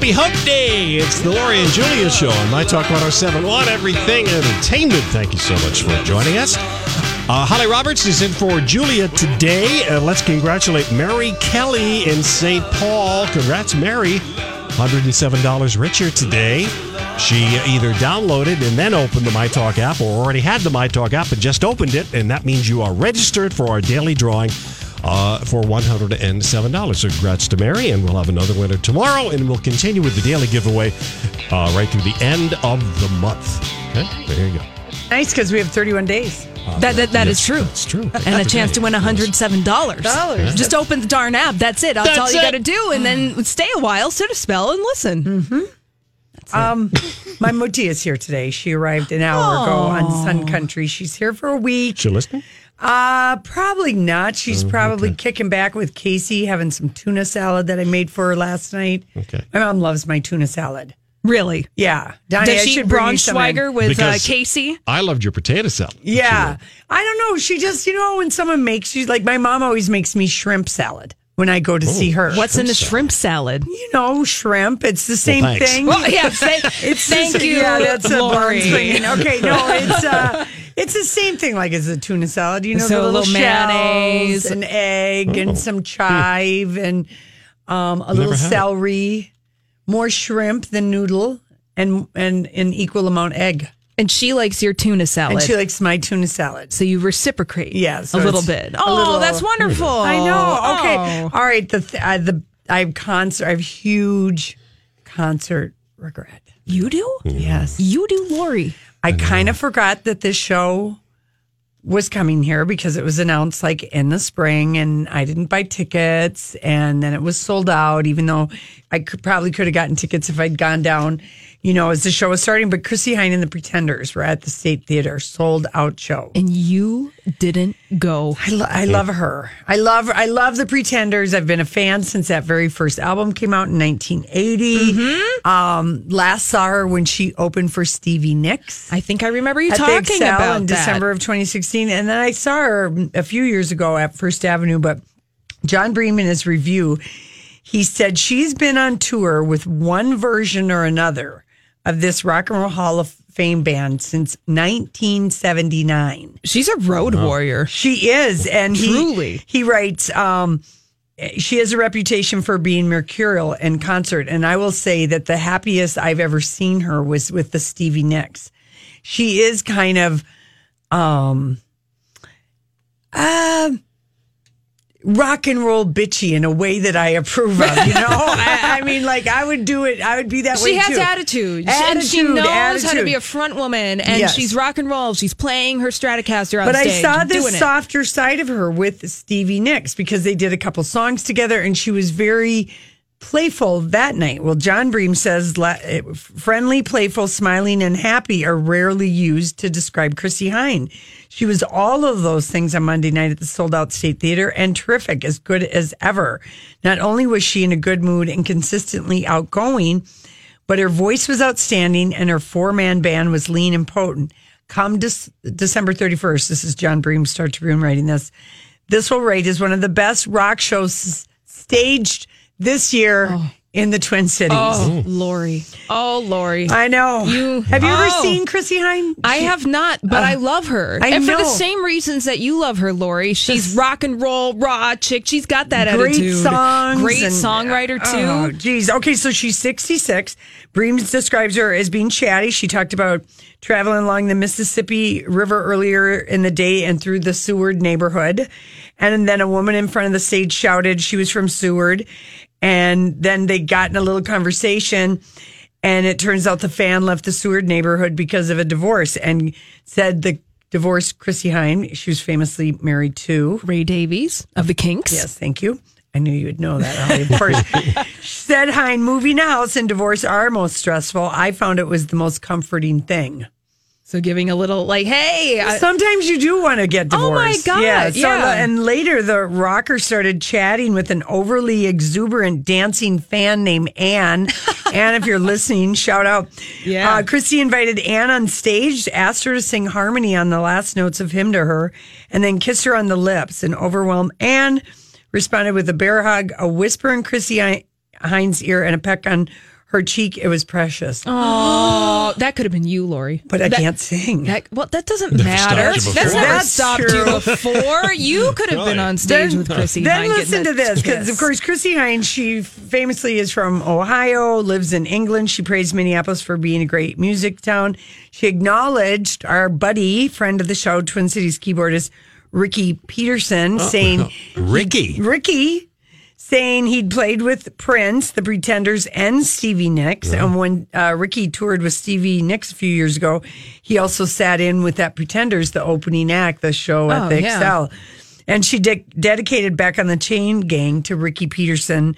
Happy Hump Day! It's the Lori and Julia Show on My Talk 1071, Everything Entertainment. Thank you so much for joining us. Uh, Holly Roberts is in for Julia today. Uh, let's congratulate Mary Kelly in St. Paul. Congrats, Mary. $107 richer today. She either downloaded and then opened the My Talk app or already had the My Talk app and just opened it. And that means you are registered for our daily drawing uh, for $107. So congrats to Mary, and we'll have another winner tomorrow, and we'll continue with the daily giveaway uh, right through the end of the month. Okay, there you go. Nice because we have 31 days. That that, that is Yes, true. That's true. And a chance to win $107. Dollars. Just open the darn app. That's it. That's, That's all you got to do. And then stay a while, sit a spell, and listen. Um, my Muti is here today. She arrived an hour ago on Sun Country. She's here for a week. She listening? Uh, probably not. She's probably kicking back with Casey, having some tuna salad that I made for her last night. Okay. My mom loves my tuna salad. Really? Yeah. Donnie, Does she should bring you some in. Braunschweiger with uh, Casey? I loved your potato salad. Yeah. I don't know. She just, you know, when someone makes you, like my mom always makes me shrimp salad when I go to see her. What's in the shrimp salad? You know, shrimp. It's the same thanks. thing. Well, yeah, thank, It's thank the- you, Yeah, that's a Lori. Barnes thing. Okay, no, it's uh, it's the same thing like as a tuna salad. You know, So the a little, little mayonnaise. shells, an egg, Oh. and some chive, and um, a little Never had it. celery, more shrimp than noodle, and and an equal amount egg. And she likes your tuna salad. And she likes my tuna salad. so you reciprocate Yeah, so a little bit. Oh, little- that's wonderful. I know. Okay, Oh. all right. The th- uh, the I have concert. I have huge concert regret. You do? Yes. You do, Lori. I kind of forgot that this show was coming here because it was announced like in the spring and I didn't buy tickets and then it was sold out even though I could probably could have gotten tickets if I'd gone down you know as the show was starting but Chrissie Hynde and the Pretenders were at the State Theater sold out show And you didn't go. I, lo- I love her. I love I love the Pretenders. I've been a fan since that very first album came out in 1980. Um, last saw her when she opened for Stevie Nicks I think I remember you talking about in that. December of 2016, and then I saw her a few years ago at First Avenue. But Jon Bream in his review, he said she's been on tour with one version or another of this Rock and Roll Hall of Fame band since 1979. She's a road warrior. She is, and he Truly. he writes. Um, she has a reputation for being mercurial in concert, and I will say that the happiest I've ever seen her was with the Stevie Nicks. She is kind of, um, uh, rock and roll bitchy in a way that I approve of. You know, I, I mean, like I would do it. I would be that way She has too. attitude. and she Attitude, knows how to be a front woman. And Yes. she's rock and roll. She's playing her Stratocaster on But I saw this softer side of her with Stevie Nicks because they did a couple songs together and she was very playful that night. Well, Jon Bream says eh, friendly, playful, smiling, and happy are rarely used to describe Chrissie Hynde. She was all of those things on Monday night at the sold out State Theater and terrific, as good as ever. Not only was she in a good mood and consistently outgoing, but her voice was outstanding and her four man band was lean and potent. Come Dec- December 31st, this is Jon Bream, Star Tribune writing this. This will rate as one of the best rock shows staged this year oh. in the Twin Cities. Oh, Lori. Oh, Lori. I know. You- Have you ever Oh. seen Chrissie Hynde? I have not, but I uh, love her. I and for the same reasons that you love her, Lori. She's rock and roll, raw chick. She's got that Great attitude. songs. Great and- songwriter, oh, too. Oh, geez. Okay, so she's 66. Breams describes her as being chatty. She talked about traveling along the Mississippi River earlier in the day and through the Seward neighborhood. And then a woman in front of the stage shouted she was from Seward. And then they got in a little conversation. And it turns out the fan left the Seward neighborhood because of a divorce and said the divorced Chrissie Hynde, she was famously married to. Ray Davies of the Kinks. Yes, thank you. I knew you would know that, course. said Hynde, moving house and divorce are most stressful. I found it was the most comforting thing. So giving a little like, hey, I- Sometimes you do want to get divorced. Oh, my divorced. God, Yeah. So, yeah. And later, the rocker started chatting with an overly exuberant dancing fan named Anne. Anne, if you're listening, shout out. Yeah. Uh, Christy invited Anne on stage, asked her to sing harmony on the last notes of hymn to her, and then kissed her on the lips and overwhelmed. Anne responded with a bear hug, a whisper in Chrissy Hi- Hynde's ear, and a peck on her cheek. It was precious. oh, that could have been you, Lori. but I That- can't sing. That, well, that doesn't Never matter. stopped you That's before. never That's stopped true. you before. You could have been on stage with Chrissie. Then Hynde listen to this, because of course Chrissy Hines, she famously is from Ohio, lives in England. She praised Minneapolis for being a great music town. She acknowledged our buddy, friend of the show, Twin Cities keyboardist Ricky Peterson, oh. saying Ricky. Ricky saying he'd played with Prince, The Pretenders, and Stevie Nicks. And when uh, Ricky toured with Stevie Nicks a few years ago, he also sat in with that Pretenders, the opening act, the show at Oh, the yeah. Xcel. And she de- dedicated Back on the Chain Gang to Ricky Peterson,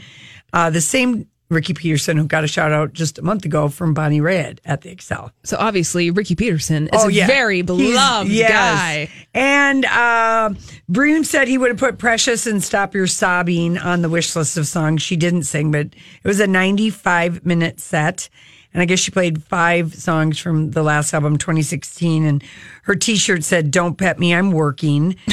uh, the same Ricky Peterson who got a shout out just a month ago from Bonnie Raitt at the Xcel. So obviously, Ricky Peterson is a very Oh, beloved yes. guy. And uh, Bream said he would have put Precious and Stop Your Sobbing on the wish list of songs she didn't sing, but it was a 95 minute set. And I guess she played five songs from the last album, 2016. And her t shirt said, Don't pet me, I'm working.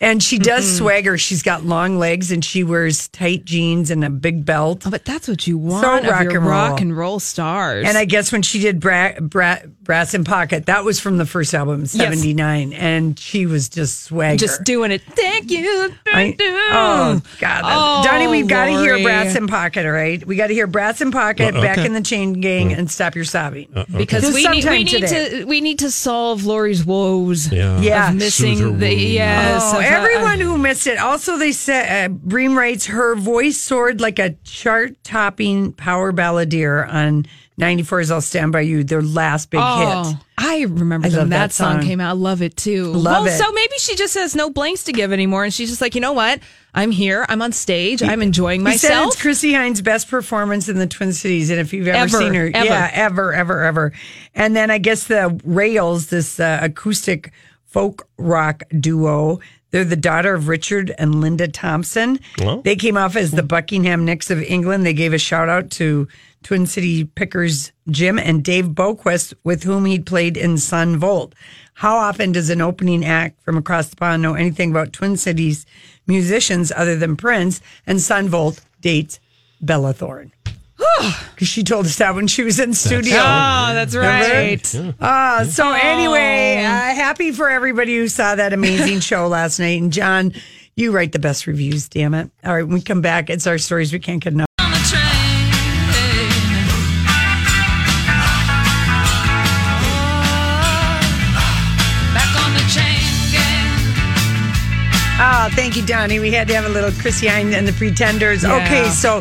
And she does mm-hmm. swagger. She's got long legs and she wears tight jeans and a big belt. Oh, but that's what you want of rock your and roll. rock and roll stars. And I guess when she did Bra- Bra- Brass in Pocket, that was from the first album, 79. And she was just swagger. just doing it. Thank you. I- Thank oh, God. Oh, Donnie, we've got to hear Brass in Pocket, all right? We got to hear Brass in Pocket, Well, Back in the Chain Gang, and Stop Your Sobbing. because we need, we need today. to we need to solve Lori's woes. Yeah. Yeah. of missing the yes. Oh, everyone who missed it. Also, they said uh, Bream writes her voice soared like a chart-topping power balladeer on '94's "I'll Stand by You," their last big Oh, hit. I remember I when that, that song. song. came out. I love it too. Love well, it. so maybe she just has no blanks to give anymore, and she's just like, you know what? I'm here. I'm on stage. I'm enjoying myself. it's Chrissie Hynde's best performance in the Twin Cities, and if you've ever, Ever, seen her, ever. yeah, ever, ever, ever. And then I guess the Rails, this uh, acoustic folk rock duo. They're the daughter of Richard and Linda Thompson. Well. They came off as the Buckingham Nicks of England. They gave a shout out to Twin City Pickers Jim and Dave Boquist, with whom he'd played in Son Volt. How often does an opening act from across the pond know anything about Twin Cities musicians other than Prince? And Sun Volt dates Bella Thorne. Because she told us that when she was in studio. oh, that's right. Uh, so anyway, uh, happy for everybody who saw that amazing show last night. And Jon, you write the best reviews, damn it. All right, when we come back, it's our stories we can't get enough. on the train. Oh, back on the chain gang. Oh, thank you, Donnie. We had to have a little Chrissie Hynde and the Pretenders. Yeah. Okay, so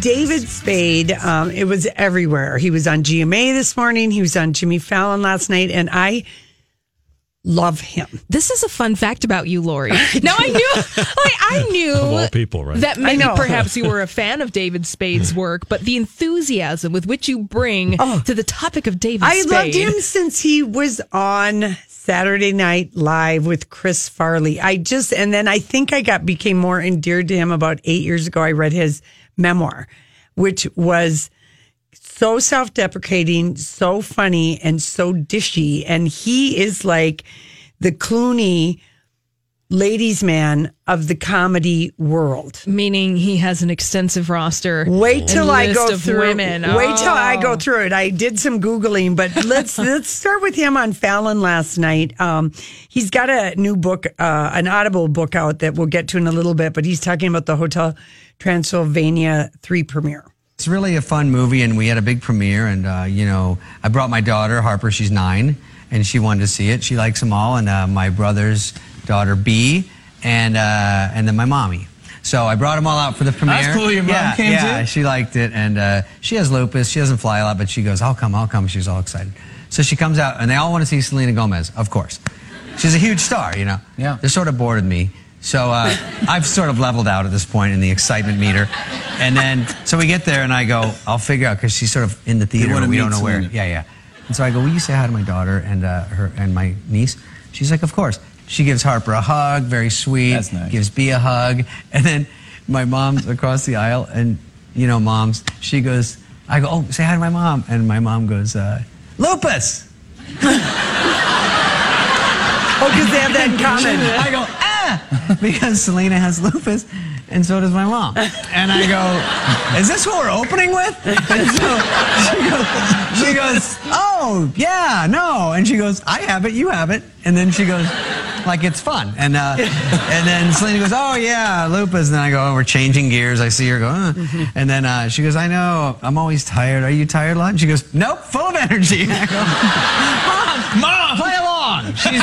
David Spade, um, it was everywhere. He was on GMA this morning. He was on Jimmy Fallon last night, and I love him. This is a fun fact about you, Lori. Now I knew, like I knew all people, right? that maybe know. perhaps you were a fan of David Spade's work, but the enthusiasm with which you bring to the topic of David Oh. I Spade. loved him since he was on Saturday Night Live with Chris Farley. I just and then I think I got became more endeared to him about eight years ago. I read his memoir, which was so self-deprecating, so funny, and so dishy. And he is like the Clooney ladies' man of the comedy world. Meaning he has an extensive roster. Wait till I go through. women. Wait till I Oh. go through it. I did some googling, but let's let's start with him on Fallon last night. Um, he's got a new book, uh, an Audible book out that we'll get to in a little bit. But he's talking about the Hotel Transylvania three premiere. It's really a fun movie, and we had a big premiere. And uh, you know, I brought my daughter Harper. She's nine, and she wanted to see it. She likes them all, and uh, my brother's daughter B, and uh, and then my mommy. So I brought them all out for the premiere. That's cool, your mom yeah, came yeah, too? she liked it, and uh, she has lupus. She doesn't fly a lot, but she goes, "I'll come, I'll come." She's all excited. So she comes out, and they all want to see Selena Gomez, of course. She's a huge star, you know. Yeah. They're sort of bored with me. So uh, I've sort of leveled out at this point in the excitement meter. And then, so we get there, and I go, I'll figure out, because she's sort of in the theater, we don't know where. Yeah, yeah. And so I go, will you say hi to my daughter and uh, her and my niece? She's like, of course. She gives Harper a hug, very sweet. That's nice. Gives B a hug, and then my mom's across the aisle, and you know, mom's. She goes, I go, oh, say hi to my mom, and my mom goes, uh, lupus. Oh, because they have that in common. I go, ah, because Selena has lupus, and so does my mom. And I go, is this what we're opening with? And so she goes, she goes, oh, yeah, no. And she goes, I have it, you have it. And then she goes, like it's fun. And uh, and then Selena goes, oh, yeah, lupus. And then I go, oh, we're changing gears. I see her go, uh. And then uh, she goes, I know, I'm always tired. Are you tired a lot? And she goes, nope, full of energy. And I go, mom, mom, play along. She's,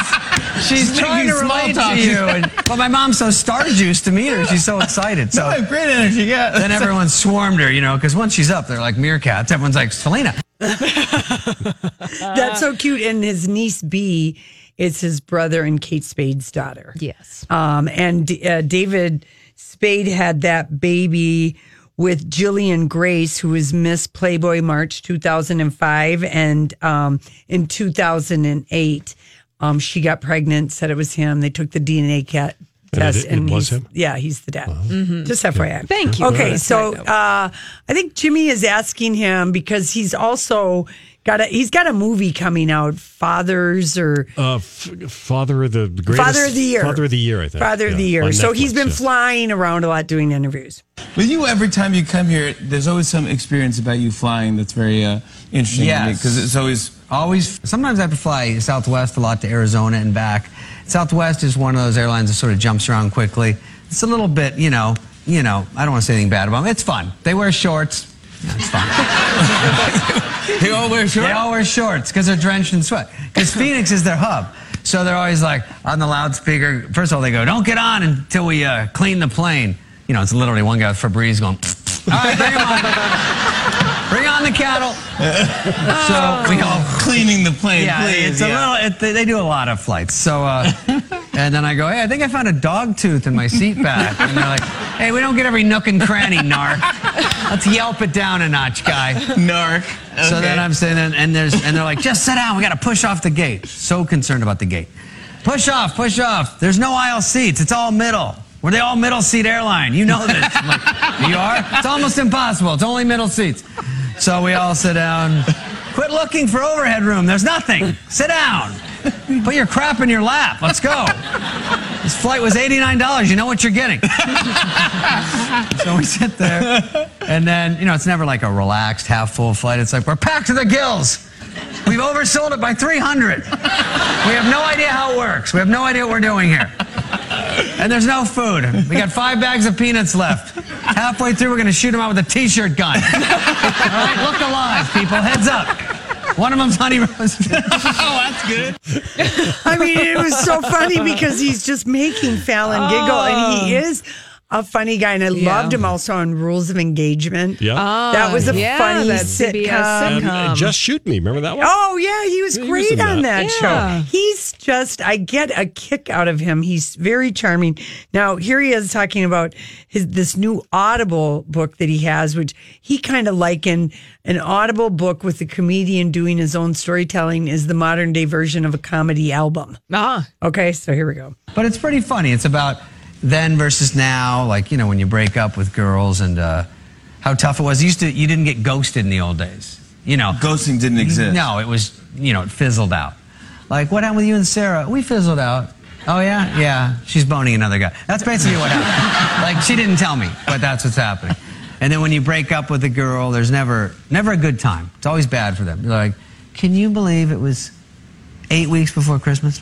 she's trying to making relate talk. to you. And, but my mom's so star juiced to meet her. She's so excited. So No, I have great energy. Yeah. then everyone swarmed her, you know, because once she's up, they're like meerkats. Everyone's like, Selena. That's so cute. And his niece B is his brother and Kate Spade's daughter. Yes. Um, and uh, David Spade had that baby with Jillian Grace, who was Miss Playboy March 2005. And um, in 2008, um, she got pregnant, said it was him. They took the DNA cat And it- test. it was he's, him? Yeah, he's the dad. Just FYI. Thank you. Okay, That's so uh, I think Jimmy is asking him because he's also got a he's got a movie coming out, Fathers or Uh, f- Father of the greatest, Father of the Year. Father of the Year, I think. Father of the Year. on So he's been yeah. flying around a lot doing interviews. With you, every time you come here, there's always some experience about you flying that's very uh, interesting to me Yes. because it's always Always, sometimes I have to fly Southwest a lot to Arizona and back. Southwest is one of those airlines that sort of jumps around quickly. It's a little bit, you know, you know, I don't want to say anything bad about them. It's fun. They wear shorts. Yeah, it's fun. they all wear shorts. They all wear shorts because they're drenched in sweat. Because Phoenix is their hub. So they're always like on the loudspeaker. First of all, they go, don't get on until we uh, clean the plane. You know, it's literally one guy with Febreze going, all right, bring 'em on. Bring on the cattle. so we all cleaning the plane. yeah, please. it's a little. It, they, they do a lot of flights. So, uh, and then I go, hey, I think I found a dog tooth in my seat back. And they're like, hey, we don't get every nook and cranny, narc. Let's yelp it down a notch, guy. narc. So then I'm sitting and, and there's and they're like, just sit down. We got to push off the gate. So concerned about the gate. Push off, push off. There's no aisle seats. It's all middle. We're the all middle seat airline. You know this. Like, you are? It's almost impossible. It's only middle seats. So we all sit down. Quit looking for overhead room. There's nothing. Sit down. Put your crap in your lap. Let's go. This flight was $89. You know what you're getting. so we sit there, and then, you know, it's never like a relaxed, half full flight. It's like, we're packed to the gills. We've oversold it by 300. We have no idea how it works. We have no idea what we're doing here. And there's no food. We got five bags of peanuts left. Halfway through, we're going to shoot them out with a t-shirt gun. All right, look alive, people. Heads up. One of them's honey roast. oh, that's good. I mean, it was so funny because he's just making Fallon giggle, and he oh. is a funny guy. And I Yeah. loved him also on Rules of Engagement. Yeah. that was a yeah, funny that sitcom. CBS Um, sitcom. just shoot me. Remember that one? Oh yeah, he was he was great in on that. that Yeah. show. He's just I get a kick out of him. He's very charming. Now here he is talking about his this new Audible book that he has, which he kind of likened an Audible book with the comedian doing his own storytelling is the modern day version of a comedy album. ah, Okay, so here we go. But it's pretty funny. It's about then versus now, like, you know, when you break up with girls and uh, how tough it was. You used to, you didn't get ghosted in the old days. You know, Ghosting didn't exist. No, it was, you know, it fizzled out. Like, what happened with you and Sarah? We fizzled out. Oh, yeah? Yeah. She's boning another guy. That's basically what happened. like, she didn't tell me, but that's what's happening. And then when you break up with a girl, there's never, never a good time. It's always bad for them. They're like, can you believe it was eight weeks before Christmas?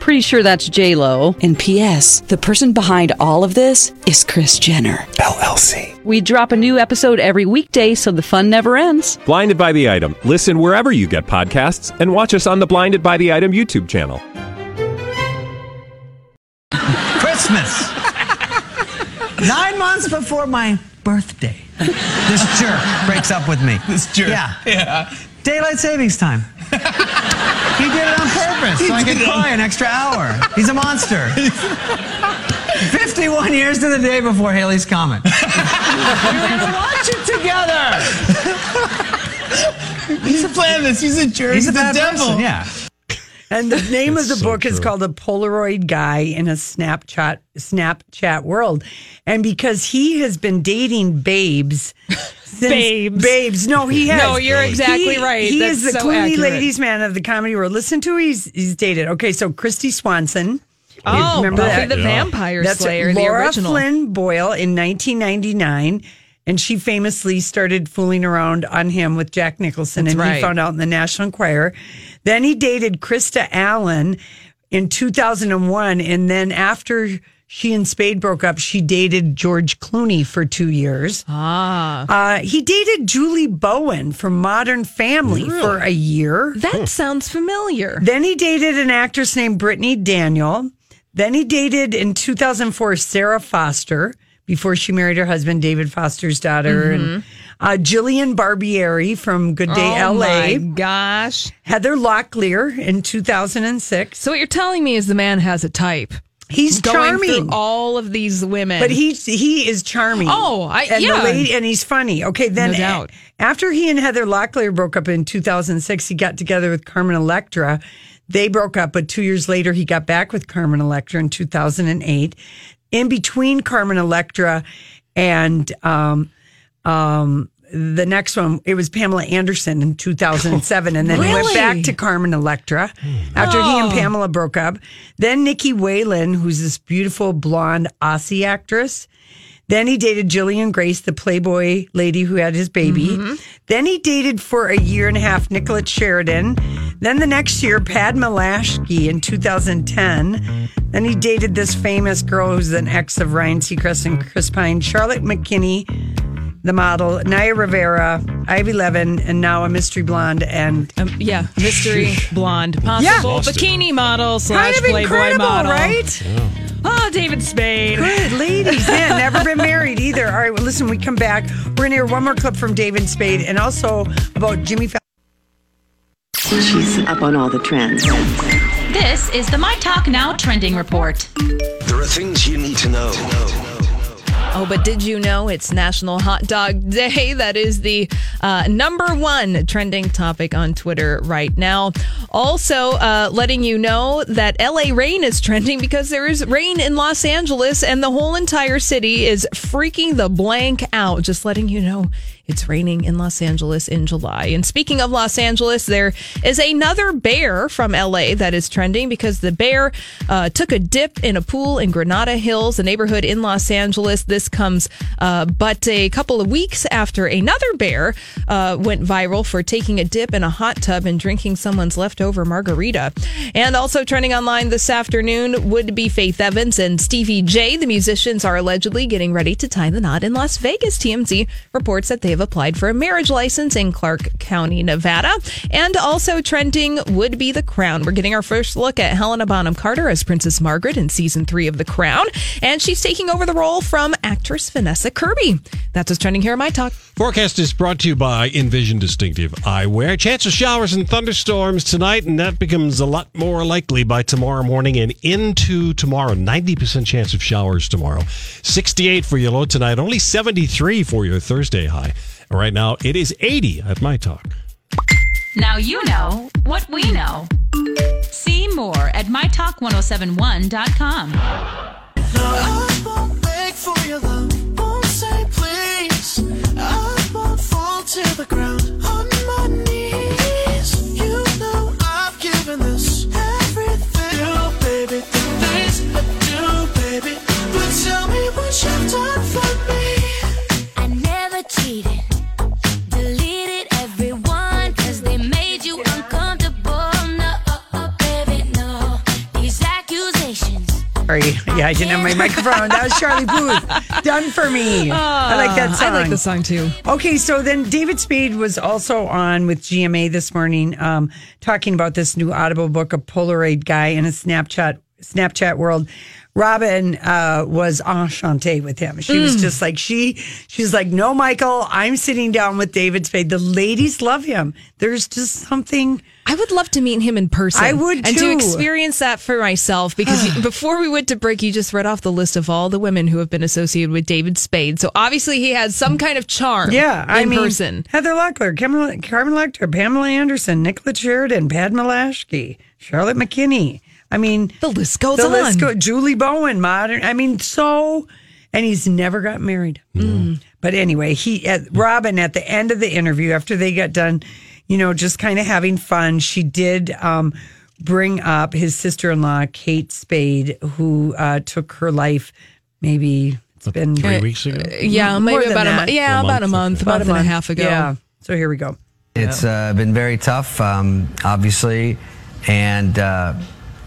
Pretty sure that's J Lo. And P.S. The person behind all of this is Kris Jenner LLC. We drop a new episode every weekday, so the fun never ends. Blinded by the item. Listen wherever you get podcasts, and watch us on the Blinded by the Item YouTube channel. Christmas. Nine months before my birthday, this jerk breaks up with me. This jerk. Yeah. Yeah. Daylight savings time. He did it on purpose so I could cry an extra hour. He's a monster. 51 years to the day before Halley's Comet. we were gonna watch it together. He's planned this. He's a jerk. He's He's, a the devil. person, yeah. And the name of the so book is called A Polaroid Guy in a Snapchat Snapchat World. And because he has been dating babes since Babes. babes. No, he has. No, you're exactly He- right. He That's is the so Clooney accurate. ladies man of the comedy world. Listen to who he's he's dated. Okay, so Kristy Swanson. Oh, remember Buffy that? the Yeah. Vampire That's Slayer, the Lara original. Flynn Boyle in 1999. And she famously started fooling around on him with Jack Nicholson, That's and right. he found out in the National Enquirer. Then he dated Krista Allen in 2001, and then after she and Spade broke up, she dated George Clooney for two years. Ah, Uh, he dated Julie Bowen from Modern Family for a year. that sounds familiar. Then he dated an actress named Brittany Daniel. Then he dated in 2004 Sara Foster before she married her husband, David Foster's daughter, and uh, Jillian Barbieri from Good Day oh LA. my gosh! Heather Locklear in 2006. So what you're telling me is the man has a type. He's Going charming. through all of these women, But he he is charming. Oh, I- and yeah. the lady, and he's funny. Okay, then No doubt. after he and Heather Locklear broke up in 2006, he got together with Carmen Electra. They broke up, but two years later, he got back with Carmen Electra in 2008. In between Carmen Electra and um, um, the next one, it was Pamela Anderson in 2007. And then he went back to Carmen Electra after he and Oh. Pamela broke up. Then Nikki Whelan, who's this beautiful blonde Aussie actress. Then he dated Jillian Grace, the Playboy lady who had his baby. Mm-hmm. Then he dated for a year and a half Nicolette Sheridan. Then the next year, Padma Lakshmi in 2010. Then he dated this famous girl who's an ex of Ryan Seacrest and Chris Pine, Charlotte McKinney, the model, Naya Rivera, Ivy Levan, and now a mystery blonde. And Um, yeah, mystery blonde, possible Yeah. bikini model slash kind of Playboy incredible, model, right? Oh, David Spade. Good ladies, man, never been married either. All right, well, listen, we come back. We're going to hear one more clip from David Spade and also about Jimmy Fallon. She's up on all the trends. This is the My Talk Now trending report. There are things you need to know. Oh, but did you know it's National Hot Dog Day? That is the uh, number one trending topic on Twitter right now. Also, uh, letting you know that LA rain is trending because there is rain in Los Angeles and the whole entire city is freaking the blank out. Just letting you know it's raining in Los Angeles in July. And speaking of Los Angeles, there is another bear from LA that is trending because the bear uh, took a dip in a pool in Granada Hills, a neighborhood in Los Angeles. This comes uh, but a couple of weeks after another bear uh, went viral for taking a dip in a hot tub and drinking someone's leftover margarita. And also trending online this afternoon would be Faith Evans and Stevie J. The musicians are allegedly getting ready to tie the knot in Las Vegas. TMZ reports that they have applied for a marriage license in Clark County, Nevada. And also trending would be The Crown. We're getting our first look at Helena Bonham Carter as Princess Margaret in season three of The Crown. And she's taking over the role from actress Vanessa Kirby. That's what's trending here on My Talk. Forecast is brought to you by Envision Distinctive Eyewear. Chance of showers and thunderstorms tonight, and that becomes a lot more likely by tomorrow morning and into tomorrow. 90% chance of showers tomorrow. 68 for your low tonight, only 73 for your Thursday high. And right now, it is 80 at My Talk. Now you know what we know. See more at mytalk1071.com. I won't beg for your love, Sorry. Yeah, I didn't have my microphone. That was Charlie Puth. Done for me. I like that song. Ah, I like the song too. Okay, so then David Spade was also on with GMA this morning, um, talking about this new Audible book, A Polaroid Guy in a Snapchat Snapchat World. Robin uh, was enchanté with him. She was Mm. just like she. She's like, no, Michael, I'm sitting down with David Spade. The ladies love him. There's just something. I would love to meet him in person. I would and to experience that for myself. Because before we went to break, you just read off the list of all the women who have been associated with David Spade. So obviously he has some kind of charm. Yeah, I in mean, person. Heather Locklear, Carmen, Carmen Electra, Pamela Anderson, Nicola Sheridan, Padma Lakshmi, Charlotte McKinney. I mean, the list goes the on. List go, Julie Bowen, modern. I mean, so, and he's never got married. Mm. But anyway, he at Robin at the end of the interview after they got done, you know, just kind of having fun. She did um, bring up his sister in law, Kate Spade, who uh, took her life. Maybe it's been Three weeks ago? Yeah, maybe More than about a that. month. Yeah, about a month, About month and a half ago. Yeah. So here we go. It's uh, been very tough, um, obviously, and uh,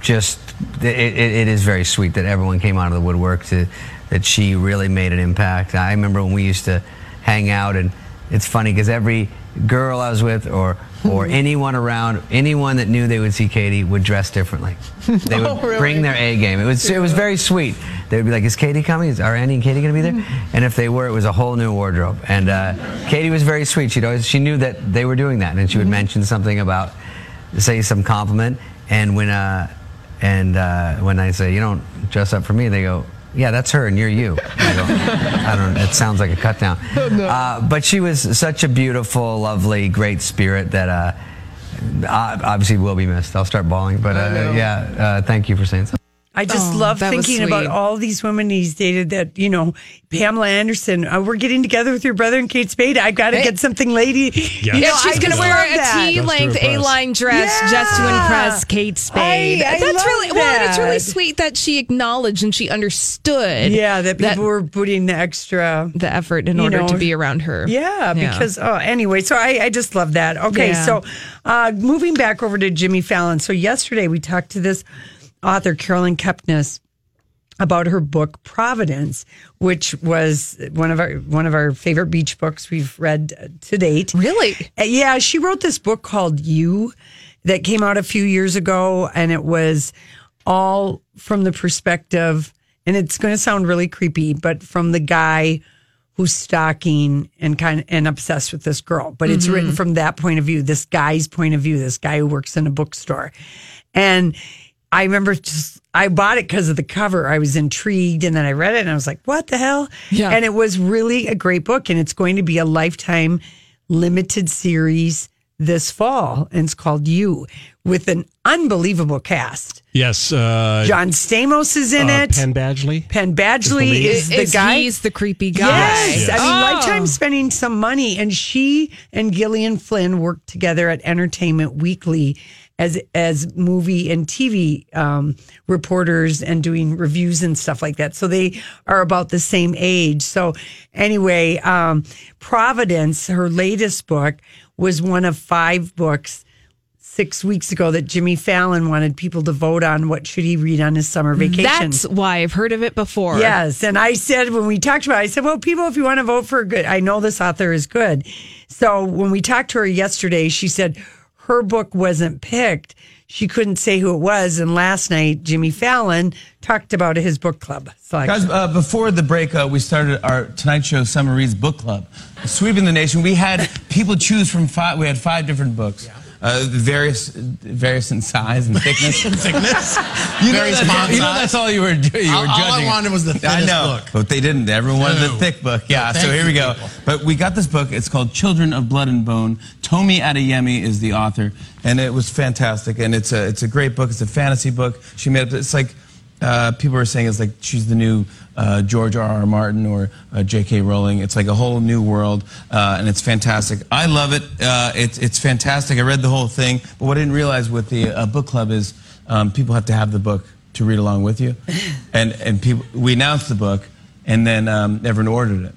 just it, it, it is very sweet that everyone came out of the woodwork to that she really made an impact. I remember when we used to hang out, and it's funny because every girl I was with, or or anyone around, anyone that knew they would see Katie would dress differently. They would Oh, really? bring their A game. It was it was very sweet. They would be like, "Is Katie coming? Is are Annie and Katie going to be there?" And if they were, it was a whole new wardrobe. And uh, Katie was very sweet. She'd always she knew that they were doing that, and she would mention something about say some compliment. And when uh, and uh, when I say you don't dress up for me, they go. Yeah, that's her, and you're you. I, go, I don't. It sounds like a cut down. Uh, but she was such a beautiful, lovely, great spirit that uh, uh, obviously will be missed. I'll start bawling, but uh, yeah. Uh, thank you for saying so. I just Oh, love thinking about all these women he's dated that, you know, Pamela Anderson, uh, we're getting together with your brother and Kate Spade. I've got to Hey. get something lady. Yeah. You know, Yeah, she's going to wear love a that. T-length Just to impress. A-line dress just to impress Kate Spade. I- I That's love really well, and it's really sweet that she acknowledged and she understood. Yeah, that people were putting the extra. the effort in order know, to be around her. Yeah, because oh, anyway, so I, I just love that. Okay, Yeah. so uh, moving back over to Jimmy Fallon. So yesterday we talked to this author Caroline Kepnes about her book Providence, which was one of our one of our favorite beach books we've read to date. Really? Uh, Yeah, she wrote this book called You that came out a few years ago, and it was all from the perspective, and it's going to sound really creepy, but from the guy who's stalking and kind of and obsessed with this girl. But it's written from that point of view, this guy's point of view, this guy who works in a bookstore, and. I remember just I bought it because of the cover. I was intrigued, and then I read it, and I was like, "What the hell?" Yeah. And it was really a great book, and it's going to be a lifetime limited series this fall, and it's called You, with an unbelievable cast. Yes. Uh, John Stamos is in uh, it. Penn Badgley. Penn Badgley lead. is the Is guy. He's the creepy guy. Yes. I mean, Oh. Lifetime spending some money, and she and Gillian Flynn worked together at Entertainment Weekly as as movie and TV um, reporters and doing reviews and stuff like that. So they are about the same age. So anyway, um, Providence, her latest book, was one of five books six weeks ago that Jimmy Fallon wanted people to vote on what should he read on his summer vacation. That's why I've heard of it before. Yes. And I said, when we talked about it, I said, well, people, if you want to vote for a good, I know this author is good. So when we talked to her yesterday, she said her book wasn't picked. she couldn't say who it was. And last night, Jimmy Fallon talked about his book club selection. Guys, uh, before the break, uh, we started our Tonight Show Summer Reads book club, sweeping the nation. We had people choose from five. We had five different books. Uh, various, various in size and thickness. Thickness? You know, Various that's, you know that's all you were, you were All- all I wanted was the I know, book. but they didn't. Everyone wanted the thick book. Yeah. No, so here we go. people. But we got this book. It's called Children of Blood and Bone. Tomi Adeyemi is the author, and it was fantastic. And it's a it's a great book. It's a fantasy book. She made up. It's like uh, people are saying it's like she's the new uh, George R. R. Martin or uh, J.K. Rowling. It's like a whole new world, uh, and it's fantastic. I love it. Uh, it's it's fantastic. I read the whole thing, but what I didn't realize with the uh, book club is um, people have to have the book to read along with you, and and people we announced the book, and then um, everyone ordered it,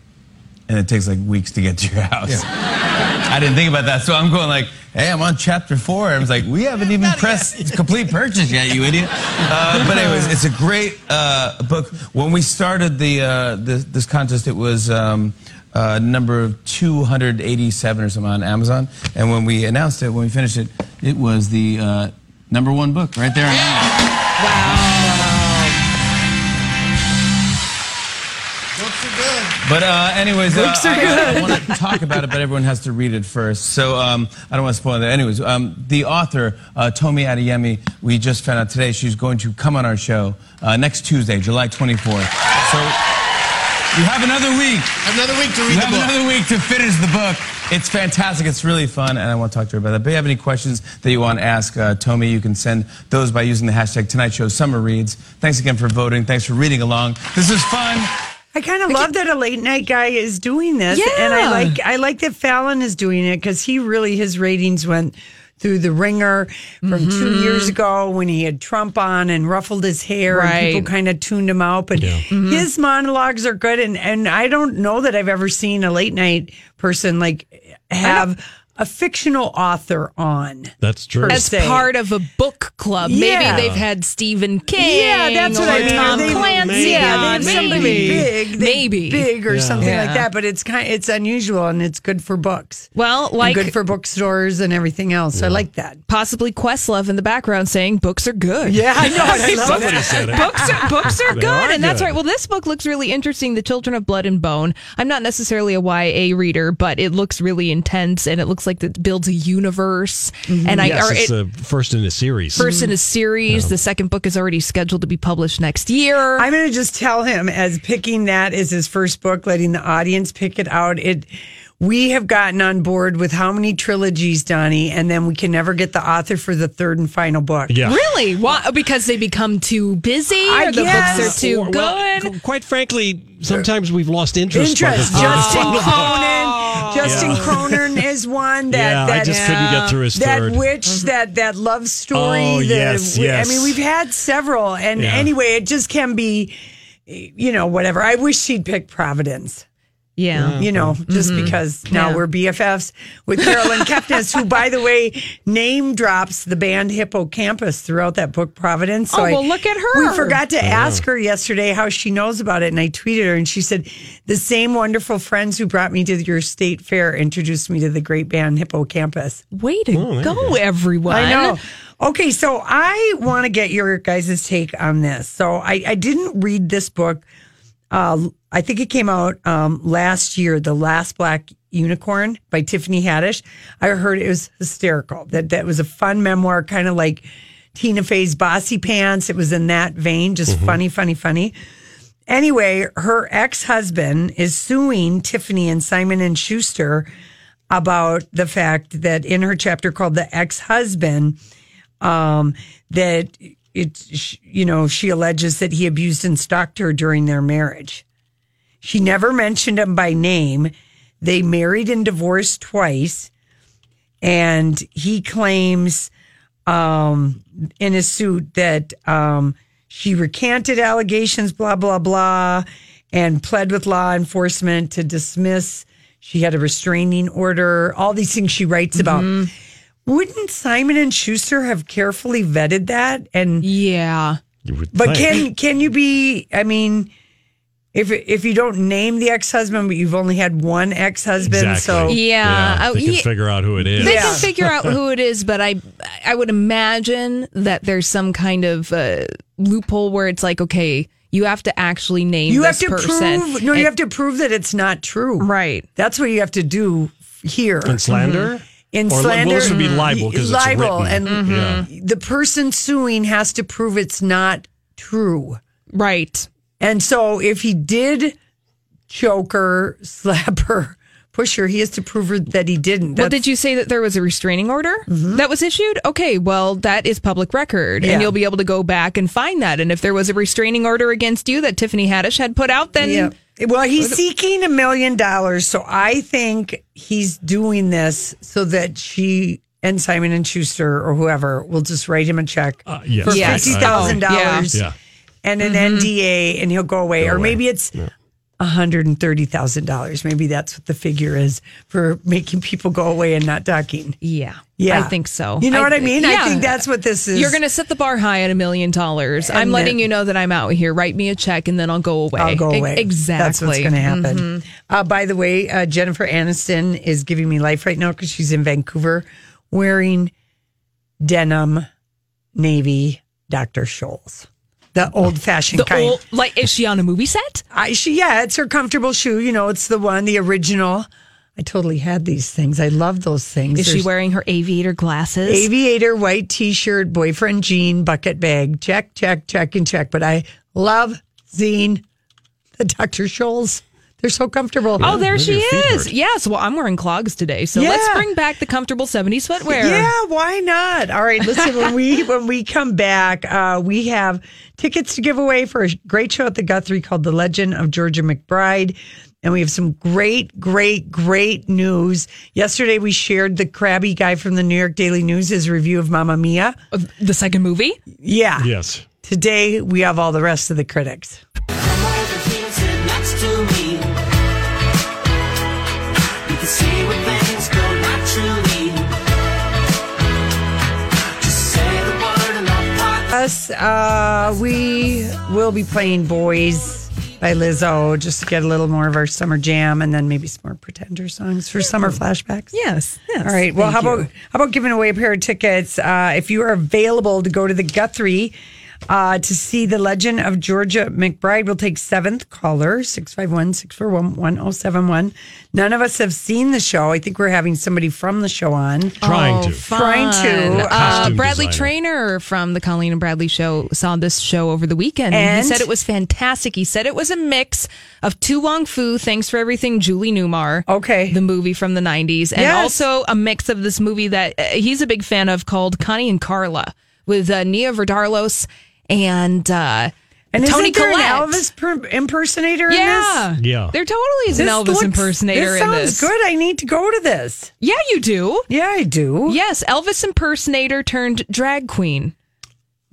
and it takes like weeks to get to your house. I didn't think about that, so I'm going like, "Hey, I'm on chapter four. I was like, "We haven't even pressed complete purchase yet, you idiot." Uh, but anyways, it's a great uh, book. When we started the, uh, this, this contest, it was um, uh, number 287 or something on Amazon, and when we announced it, when we finished it, it was the uh, number one book right there on Amazon. Books But uh, anyways, Books uh, are I, good. I want to talk about it, but everyone has to read it first. So um, I don't want to spoil that. Anyways, um, the author uh, Tomi Adeyemi, we just found out today she's going to come on our show uh, next Tuesday, July 24th. So you have another week. Another week to read You the have book. another week to finish the book. It's fantastic. It's really fun, and I want to talk to her about that. But if you have any questions that you want to ask uh, Tomi, you can send those by using the hashtag Tonight Show Summer Reads. Thanks again for voting. Thanks for reading along. This is fun. I kind of love that a late night guy is doing this, and I like I like that Fallon is doing it because he really his ratings went through the ringer from two years ago when he had Trump on and ruffled his hair and Right. people kind of tuned him out. But his monologues are good, and and I don't know that I've ever seen a late night person like have a fictional author on. That's true. As se. part of a book club. Yeah. Maybe they've had Stephen King. Yeah, that's what or I mean. Tom They- Clancy. Yeah, on, they have somebody maybe. big, maybe big or Yeah. something like that. But it's kind, it's unusual and it's good for books. Well, And like good for bookstores and everything else. I like that. possibly Questlove in the background saying books are good. Yeah, I know. I love Somebody that. said it. books are books are good, are and that's good. right. Well, this book looks really interesting. The Children of Blood and Bone. I'm not necessarily a YA reader, but it looks really intense, and it looks like that builds a universe. Mm-hmm. And I yes, it's it, the first in a series. first in a mm-hmm. series. The second book is already scheduled to be published next year. I'm going to just tell him as picking that as his first book, letting the audience pick it out. It. We have gotten on board with how many trilogies, Donnie, and then we can never get the author for the third and final book. yeah. Really? Why? Oh, because they become too busy, I or the guess. books are too Or- well, good. qu- quite frankly, sometimes we've lost interest. by the Interest. Justin final book. Justin Yeah. Cronin is one that Yeah, I that just couldn't get uh, through his that third. witch mm-hmm. that that love story. Oh, the- yes, yes. I mean, we've had several, and Yeah. anyway, it just can be, you know, whatever. I wish she'd pick Providence. Yeah. You know, just mm-hmm. because now Yeah. we're BFFs with Caroline Kepnes, who, by the way, name drops the band Hippo Campus throughout that book, Providence. Oh, well, look at her. We forgot to ask her yesterday how she knows about it, and I tweeted her, and she said, The same wonderful friends who brought me to your state fair introduced me to the great band Hippo Campus. Way to Oh, there you go, go. everyone! I know. Okay, so I want to get your guys' take on this. So I, I didn't read this book. Uh, I think it came out um, last year, The Last Black Unicorn by Tiffany Haddish. I heard it was hysterical. That that was a fun memoir, kind of like Tina Fey's Bossypants. It was in that vein, just funny, funny, funny. Anyway, her ex-husband is suing Tiffany and Simon and Schuster about the fact that in her chapter called "The Ex-Husband," um, that it, you know, she alleges that he abused and stalked her during their marriage. She never mentioned him by name. They married and divorced twice, and he claims um, in his suit that um, she recanted allegations, blah blah blah, and pled with law enforcement to dismiss. She had a restraining order. All these things she writes about. Wouldn't Simon and Schuster have carefully vetted that? And Yeah. But think. can can you be? I mean, if if you don't name the ex husband, but you've only had one ex husband, so Yeah, they uh, can he- figure out who it is. They can figure out who it is, but I I would imagine that there's some kind of uh, loophole where it's like, okay, you have to actually name you have to person. prove. No, you have to prove that it's not true. Right. That's what you have to do here. In slander? Mhm. In Or li- well, slander, this would be libel 'cause it's libel, written. and mm-hmm. Yeah. the person suing has to prove it's not true. Right. And so if he did choke her, slap her, push her, he has to prove her that he didn't. Well, did you say that there was a restraining order mm-hmm. that was issued? Okay, well, that is public record, Yeah. and you'll be able to go back and find that. And if there was a restraining order against you that Tiffany Haddish had put out, then Yeah. Well, he's seeking a million dollars, so I think he's doing this so that she and Simon and Schuster or whoever will just write him a check Uh, yes. for Yes. fifty thousand dollars Yeah. and an Mm-hmm. NDA, and he'll go away. Go or away. maybe it's hundred and thirty thousand dollars. Maybe that's what the figure is for making people go away and not talking. yeah, Yeah. I think so. You know what I mean? yeah. I think that's what this is. You're going to set the bar high at a million dollars. I'm letting you know that I'm out here. Write me a check, and then I'll go away. I'll go E- away. exactly. That's what's going to happen. Mhm. Uh, by the way, uh, Jennifer Aniston is giving me life right now because she's in Vancouver wearing denim navy Dr. Scholl's. The old fashioned The kind. old, like, is she on a movie set? I, she, yeah, it's her comfortable shoe. You know, it's the one, the original. I totally had these things. I love those things. Is she wearing her aviator glasses? aviator, white t shirt, boyfriend jean, bucket bag. Check, check, check, and check. But I love Zine, the Dr. Scholl's. They're so comfortable. Oh, there she is. hurt. Yes. Well, I'm wearing clogs today, so let's bring back the comfortable 70s footwear. Yeah, why not? All right, listen. when we when we come back, uh, we have tickets to give away for a great show at the Guthrie called "The Legend of Georgia McBride," and we have some great, great, great news. Yesterday, we shared the crabby guy from the New York Daily News his review of Mamma Mia. The second movie? Yeah. Yes. Today, we have all the rest of the critics. Us, uh, we will be playing "Boys" by Lizzo just to get a little more of our summer jam, and then maybe some more Pretender songs for summer flashbacks. Yes. yes. All right. Well, how you. about how about giving away a pair of tickets? Uh, if you are available to go to the Guthrie uh, to see the Legend of Georgia McBride, we'll take seventh caller 651-641-1071. None of us have seen the show. I think we're having somebody from the show on. Trying to. Trying to. Uh, Bradley designer. Trainer from the Colleen and Bradley show saw this show over the weekend. And, And? he said it was fantastic. He said it was a mix of To Wong Foo, Thanks for Everything, Julie Newmar. Okay. The movie from the 90s. And Yes. also a mix of this movie that uh, he's a big fan of called Connie and Carla with uh, Nia Vardalos and, uh, And Toni isn't there Collette. an Elvis per- impersonator in Yeah. this? Yeah. There totally is an Elvis looks- impersonator this in sounds good. I need to go to this. Yeah, you do. Yeah, I do. Yes, Elvis impersonator turned drag queen.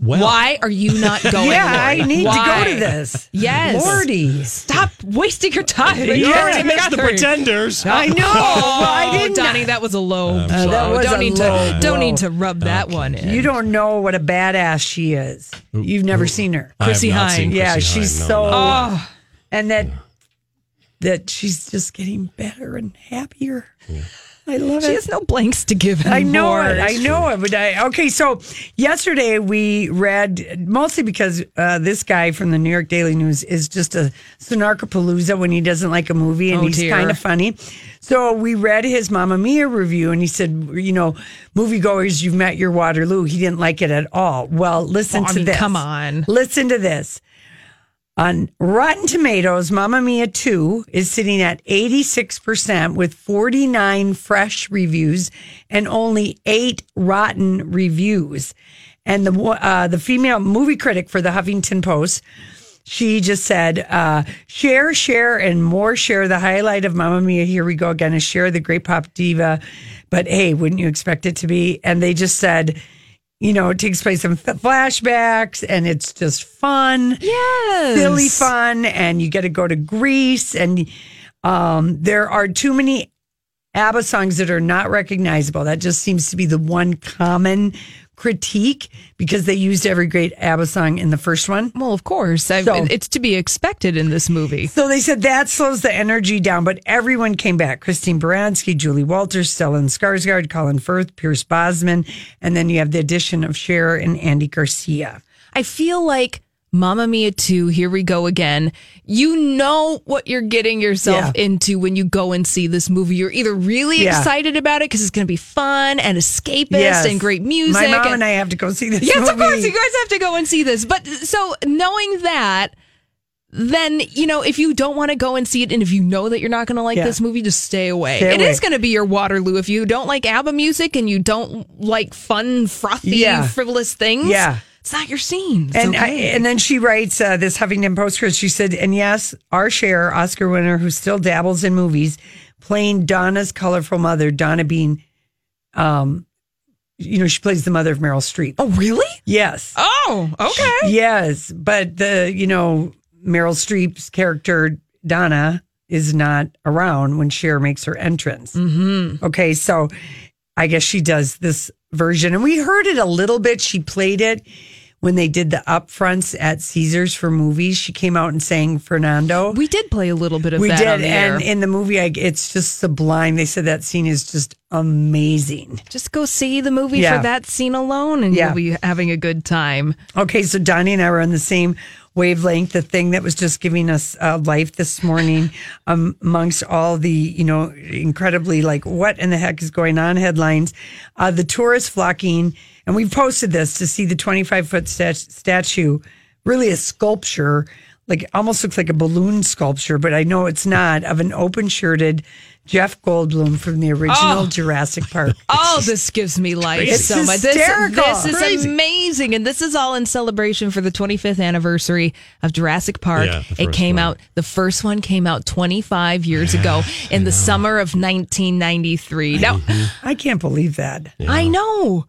Well, Why are you not going? Yeah, I need Why? to go to this. Yes. Lordy. Stop wasting your time. you Yeah. already missed the pretenders. Oh, I know. Oh, I didn't. Donnie, that was a low. Uh, blow. that was don't a need low to. Don't need to rub that one in. You don't know what a badass she is. You've never seen her. I have Chrissie not Hynde. Yeah, Chrissie she's Hynde. so. No, no. Oh, And that that she's just getting better and happier. I love she it. She has no blanks to give. I know it. I know it. But I, okay, so yesterday we read mostly because uh, this guy from the New York Daily News is just a snarkapalooza when he doesn't like a movie, and Oh, he's kind of funny. So we read his Mamma Mia review, and he said, you know, moviegoers, you've met your Waterloo. He didn't like it at all. Well, listen I to mean, this. come on. Listen to this. On Rotten Tomatoes, Mamma Mia 2 is sitting at 86% with 49 fresh reviews and only eight rotten reviews. And the uh, the female movie critic for the Huffington Post, she just said, uh, Cher, Cher, and more Cher. The highlight of Mamma Mia, here we go again, is Cher the great pop diva. But hey, wouldn't you expect it to be? And they just said, you know, it takes place in flashbacks and it's just fun. Yes. Silly fun. And you get to go to Greece. And um, there are too many ABBA songs that are not recognizable. That just seems to be the one common critique because they used every great ABBA song in the first one. Well, of course. So- it's to be expected in this movie. So they said that slows the energy down, but everyone came back. Christine Baranski, Julie Walters, Stellan Skarsgård, Colin Firth, Pierce Brosnan, and then you have the addition of Cher and Andy Garcia. I feel like Mamma Mia 2, here we go again. You know what you're getting yourself Yeah. into when you go and see this movie. You're either really Yeah. excited about it because it's going to be fun and escapist Yes. and great music. My mom and I have to go see this Yes, of course. You guys have to go and see this. But so knowing that, then, you know, if you don't want to go and see it and if you know that you're not going to like Yeah. this movie, just stay away. Stay It is away. going to be your Waterloo. If you don't like ABBA music and you don't like fun, frothy, frivolous things, Yeah. It's not your scene. It's And I, and then she writes uh, this Huffington Post. Chris, She said, and yes, our Cher, Oscar winner, who still dabbles in movies, playing Donna's colorful mother. Donna being, um, you know, she plays the mother of Meryl Streep. oh, really? Yes, Oh, okay. yes, but the you know Meryl Streep's character Donna is not around when Cher makes her entrance. Mm-hmm. Okay, so I guess she does this version, and we heard it a little bit. She played it when they did the upfronts at Caesars for movies. She came out and sang Fernando. We did play a little bit of We that did, on the air. and in the movie, I, it's just sublime. They said that scene is just amazing. Just go see the movie Yeah. for that scene alone, and Yeah. you'll be having a good time. Okay, so Donnie and I were on the same wavelength. The thing that was just giving us uh, life this morning, um, amongst all the you know incredibly like what in the heck is going on headlines, uh, the tourists flocking, and we posted this to see the 25 foot stat- statue, really a sculpture. Like almost looks like a balloon sculpture, but I know it's not of an open shirted Jeff Goldblum from the original Oh. Jurassic Park. Oh, this gives me life It's so much. This, hysterical. this is Crazy. amazing. And this is all in celebration for the 25th anniversary of Jurassic Park. Yeah, it came one. out, the first one came out 25 years ago in the summer of 1993. Now, I can't believe that. I know.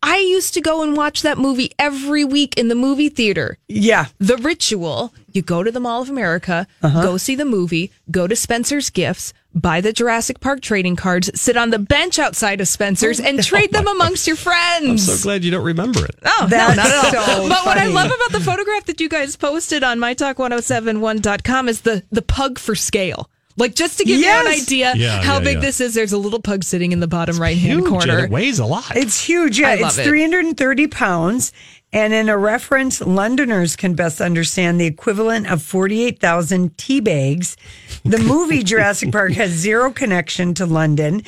I used to go and watch that movie every week in the movie theater. Yeah, The ritual you go to the Mall of America, Uh-huh. go see the movie, go to Spencer's Gifts, buy the Jurassic Park trading cards, sit on the bench outside of Spencer's, and oh trade them amongst your friends. I'm so glad you don't remember it. Oh, That's no, not at all. so but what I love about the photograph that you guys posted on mytalk1071.com is the, the pug for scale. Like, just to give you an idea Yeah, how yeah, big yeah. this is, there's a little pug sitting in the bottom right hand Huge, corner. it weighs a lot. It's huge. Yeah, I it's it. 330 pounds. And in a reference, Londoners can best understand the equivalent of 48,000 tea bags. The movie Jurassic Park has zero connection to London.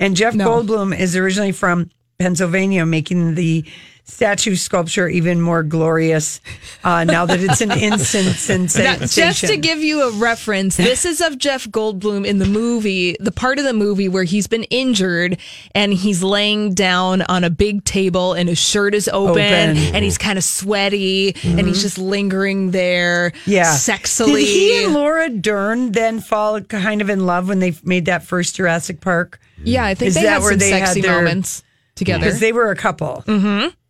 And Jeff No. Goldblum is originally from Pennsylvania, making the statue sculpture even more glorious uh, now that it's an instant sensation. Now, just to give you a reference, this is of Jeff Goldblum in the movie, the part of the movie where he's been injured and he's laying down on a big table and his shirt is open, Open. and he's kind of sweaty and he's just lingering there yeah. sexily. Did he and Laura Dern then fall kind of in love when they made that first Jurassic Park? yeah, I think Is they that had where some they had sexy their- moments together. Because they were a couple.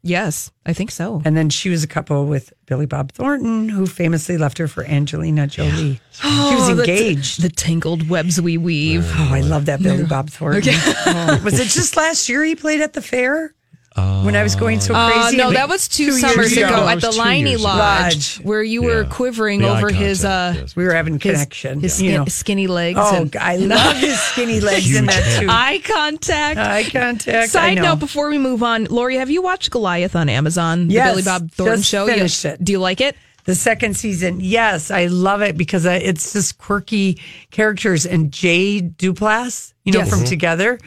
Yes, I think so. And then she was a couple with Billy Bob Thornton, who famously left her for Angelina Jolie. Oh, she was Oh, the- engaged. The, tangled webs we weave. oh, I love that Billy Bob Thornton. Oh, was it just last year he played at the fair? When I was going so Uh, crazy? no, that was two, years summers ago, ago. at the was Liney years. Lodge, Lodge. where you were Yeah. quivering The over his uh, yes. We were having connection. his you skin- know. skinny legs. Oh, and- I love his skinny legs in that too. eye contact. Eye contact. I Side note: Before we move on, Lori, have you watched Goliath on Amazon? Yes, the Billy Bob Thornton just show. You- it. Do you like it? The second season, yes, I love it because I, it's just quirky characters. And Jay Duplass, you know, Yes. from Together,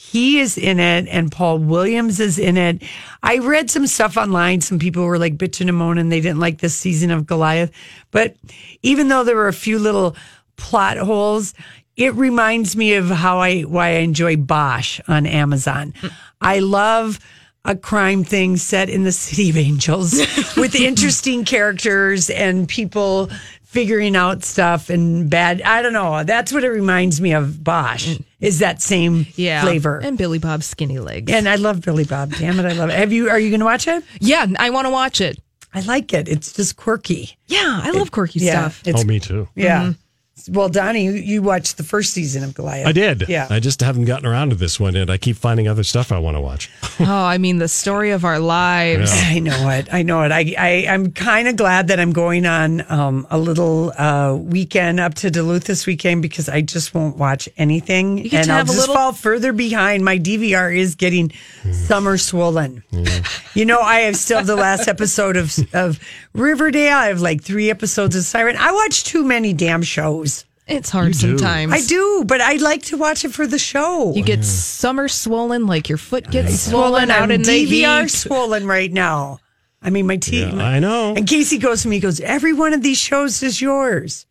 he is in it, and Paul Williams is in it. I read some stuff online. Some people were like bitching and moaning they didn't like this season of Goliath. But even though there were a few little plot holes, it reminds me of how I why I enjoy Bosch on Amazon. I love a crime thing set in the city of angels with interesting characters and people figuring out stuff and bad I don't know. That's what it reminds me of Bosch. Mm. Is that same Yeah, flavor. And Billy Bob's skinny legs. And I love Billy Bob. Damn it, I love it. Have you are you gonna watch it? yeah, I want to watch it. I like it. It's just quirky. Yeah, I love quirky Yeah. stuff. It's oh, me too. yeah. Mm-hmm. Well, Donnie, you, you watched the first season of Goliath. I did. Yeah. I just haven't gotten around to this one yet. I keep finding other stuff I want to watch. oh, I mean, the story of our lives. I know it. I know it. I, I I'm kind of glad that I'm going on um, a little uh, weekend up to Duluth this weekend because I just won't watch anything, You get and to I'll a just little- fall further behind. My DVR is getting summer swollen. You know, I have still the last episode of of Riverdale. I have like three episodes of Siren. I watch too many damn shows. It's hard You do. sometimes. I do, but I like to watch it for the show. You get summer swollen, like your foot gets swollen swollen out I'm in the DVR heat. swollen right now. I mean, my teeth. Yeah, I know. And Casey goes to me, he goes, every one of these shows is yours.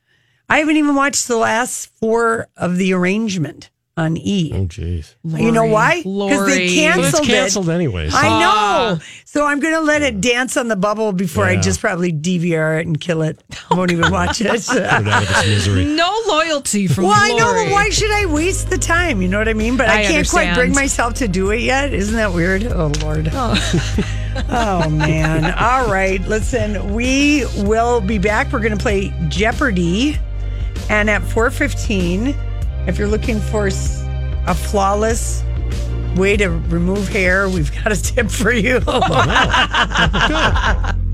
I haven't even watched the last four of the arrangement on E. Oh, jeez. you know why? Because Lori. they canceled Well, it's it. canceled anyways. I know. Ah. So I'm going to let it dance on the bubble before I Yeah. just probably DVR it and kill it. I won't even watch it. Put it out of its misery. No loyalty from Well, I know, Lori. but why should I waste the time? You know what I mean? But I, I can't quite bring understand. myself to do it yet. Isn't that weird? Oh, Lord. Oh, man. All right. Listen, we will be back. We're going to play Jeopardy. And at 4.15, if you're looking for a flawless way to remove hair, we've got a tip for you. Oh, good.